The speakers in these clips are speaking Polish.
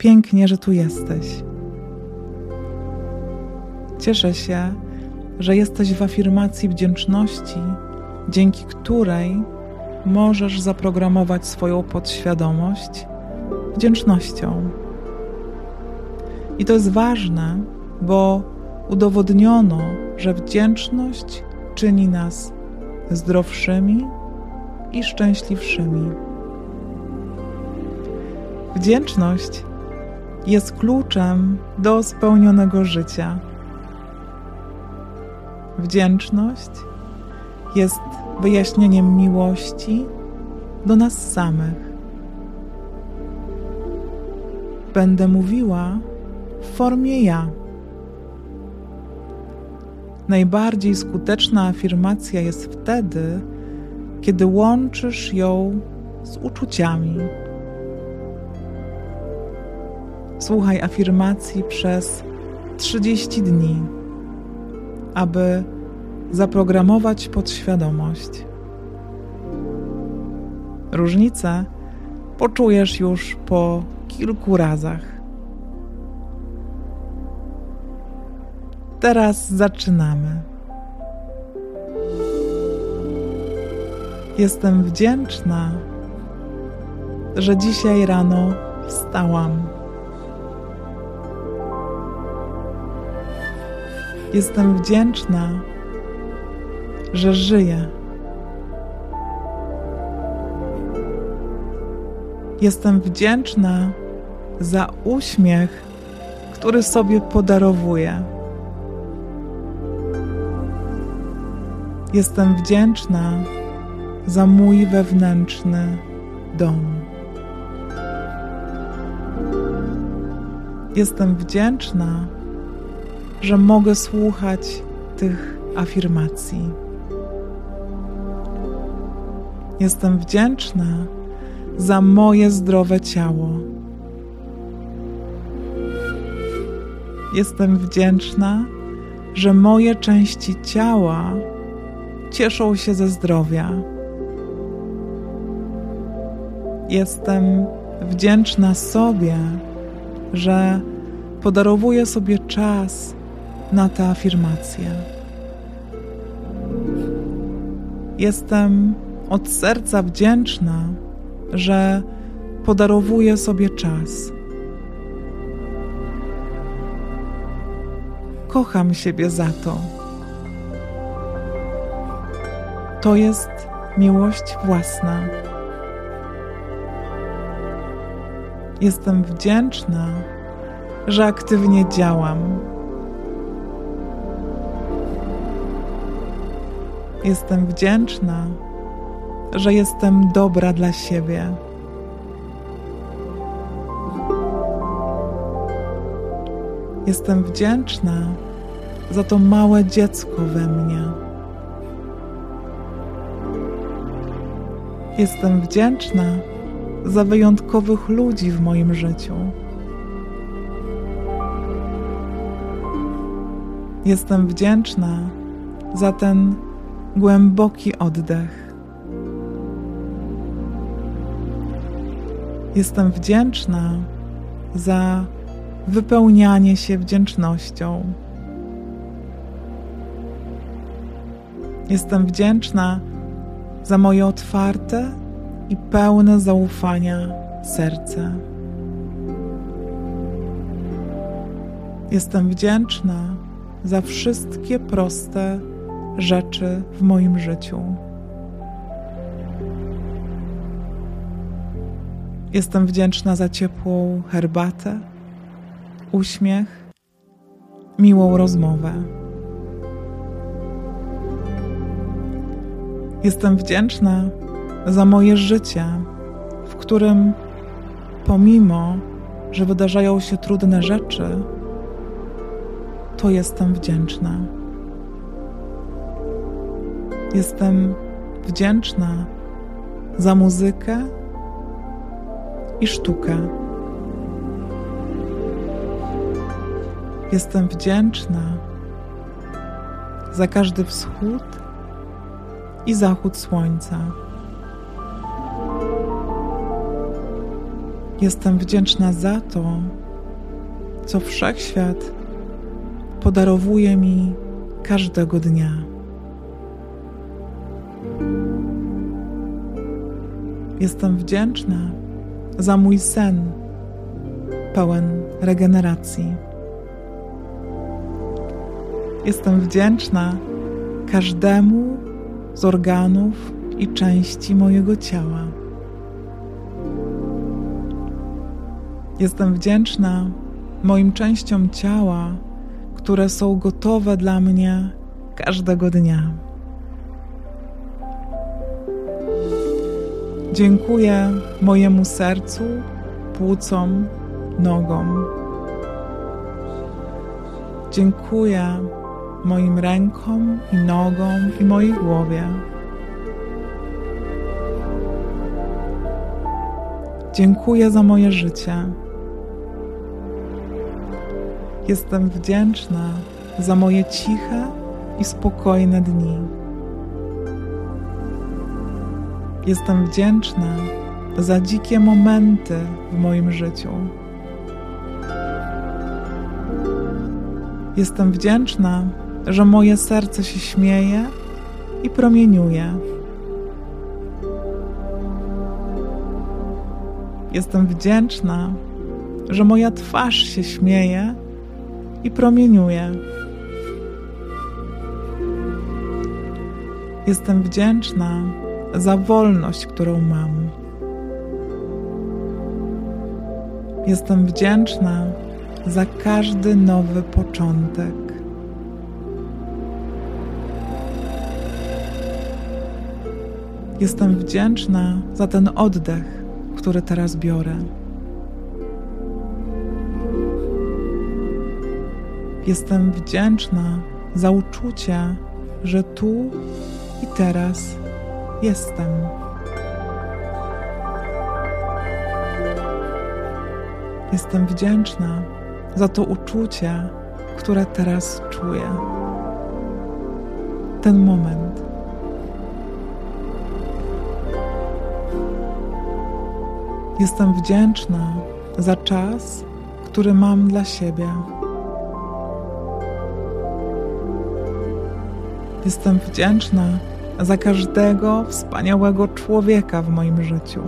pięknie, że tu jesteś. Cieszę się, że jesteś w afirmacji wdzięczności, dzięki której możesz zaprogramować swoją podświadomość wdzięcznością. I to jest ważne, bo udowodniono, że wdzięczność czyni nas zdrowszymi i szczęśliwszymi. Wdzięczność jest kluczem do spełnionego życia. Wdzięczność jest wyjaśnieniem miłości do nas samych. Będę mówiła w formie ja. Najbardziej skuteczna afirmacja jest wtedy, kiedy łączysz ją z uczuciami. Słuchaj afirmacji przez 30 dni, aby zaprogramować podświadomość. Różnicę poczujesz już po kilku razach. Teraz zaczynamy. Jestem wdzięczna, że dzisiaj rano wstałam. Jestem wdzięczna, że żyję. Jestem wdzięczna za uśmiech, który sobie podarowuję. Jestem wdzięczna za mój wewnętrzny dom. Jestem wdzięczna, że mogę słuchać tych afirmacji. Jestem wdzięczna za moje zdrowe ciało. Jestem wdzięczna, że moje części ciała cieszą się ze zdrowia. Jestem wdzięczna sobie, że podarowuję sobie czas na tę afirmację. Jestem od serca wdzięczna, że podarowuję sobie czas. Kocham siebie za to. To jest miłość własna. Jestem wdzięczna, że aktywnie działam. Jestem wdzięczna, że jestem dobra dla siebie. Jestem wdzięczna za to małe dziecko we mnie. Jestem wdzięczna za wyjątkowych ludzi w moim życiu. Jestem wdzięczna za ten głęboki oddech. Jestem wdzięczna za wypełnianie się wdzięcznością. Jestem wdzięczna za moje otwarte i pełne zaufania serce. Jestem wdzięczna za wszystkie proste rzeczy w moim życiu. Jestem wdzięczna za ciepłą herbatę, uśmiech, miłą rozmowę. Jestem wdzięczna za moje życie, w którym pomimo, że wydarzają się trudne rzeczy, to jestem wdzięczna. Jestem wdzięczna za muzykę i sztukę. Jestem wdzięczna za każdy wschód i zachód słońca. Jestem wdzięczna za to, co wszechświat podarowuje mi każdego dnia. Jestem wdzięczna za mój sen pełen regeneracji. Jestem wdzięczna każdemu z organów i części mojego ciała. Jestem wdzięczna moim częściom ciała, które są gotowe dla mnie każdego dnia. Dziękuję mojemu sercu, płucom, nogom. Dziękuję moim rękom i nogom i mojej głowie. Dziękuję za moje życie. Jestem wdzięczna za moje ciche i spokojne dni. Jestem wdzięczna za dzikie momenty w moim życiu. Jestem wdzięczna, że moje serce się śmieje i promieniuje. Jestem wdzięczna, że moja twarz się śmieje i promieniuje. Jestem wdzięczna za wolność, którą mam. Jestem wdzięczna za każdy nowy początek. Jestem wdzięczna za ten oddech, który teraz biorę. Jestem wdzięczna za uczucie, że tu i teraz jestem. Jestem wdzięczna za to uczucie, które teraz czuję. Ten moment. Jestem wdzięczna za czas, który mam dla siebie. Jestem wdzięczna za każdego wspaniałego człowieka w moim życiu.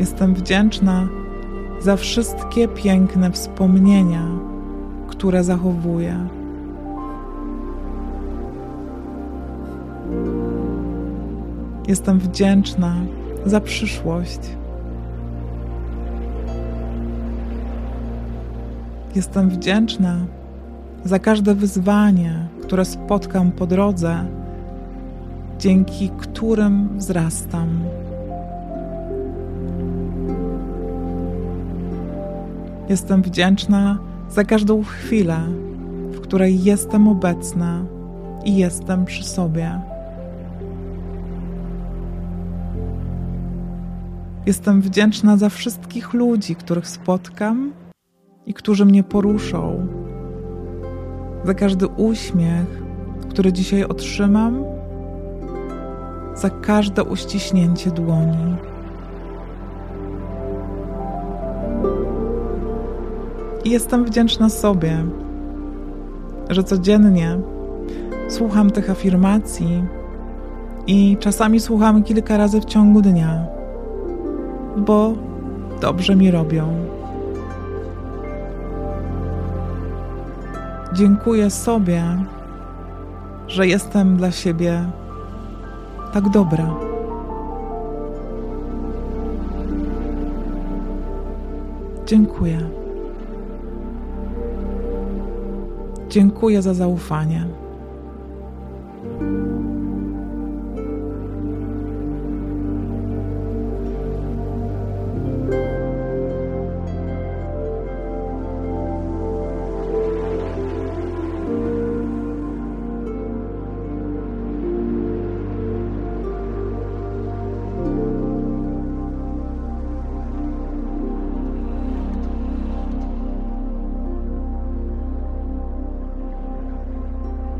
Jestem wdzięczna za wszystkie piękne wspomnienia, które zachowuję. Jestem wdzięczna za przyszłość. Jestem wdzięczna za każde wyzwanie, które spotkam po drodze, dzięki którym wzrastam. Jestem wdzięczna za każdą chwilę, w której jestem obecna i jestem przy sobie. Jestem wdzięczna za wszystkich ludzi, których spotkam i którzy mnie poruszą. Za każdy uśmiech, który dzisiaj otrzymam, za każde uściśnięcie dłoni. I jestem wdzięczna sobie, że codziennie słucham tych afirmacji i czasami słucham kilka razy w ciągu dnia, bo dobrze mi robią. Dziękuję sobie, że jestem dla siebie tak dobra. Dziękuję. Dziękuję za zaufanie.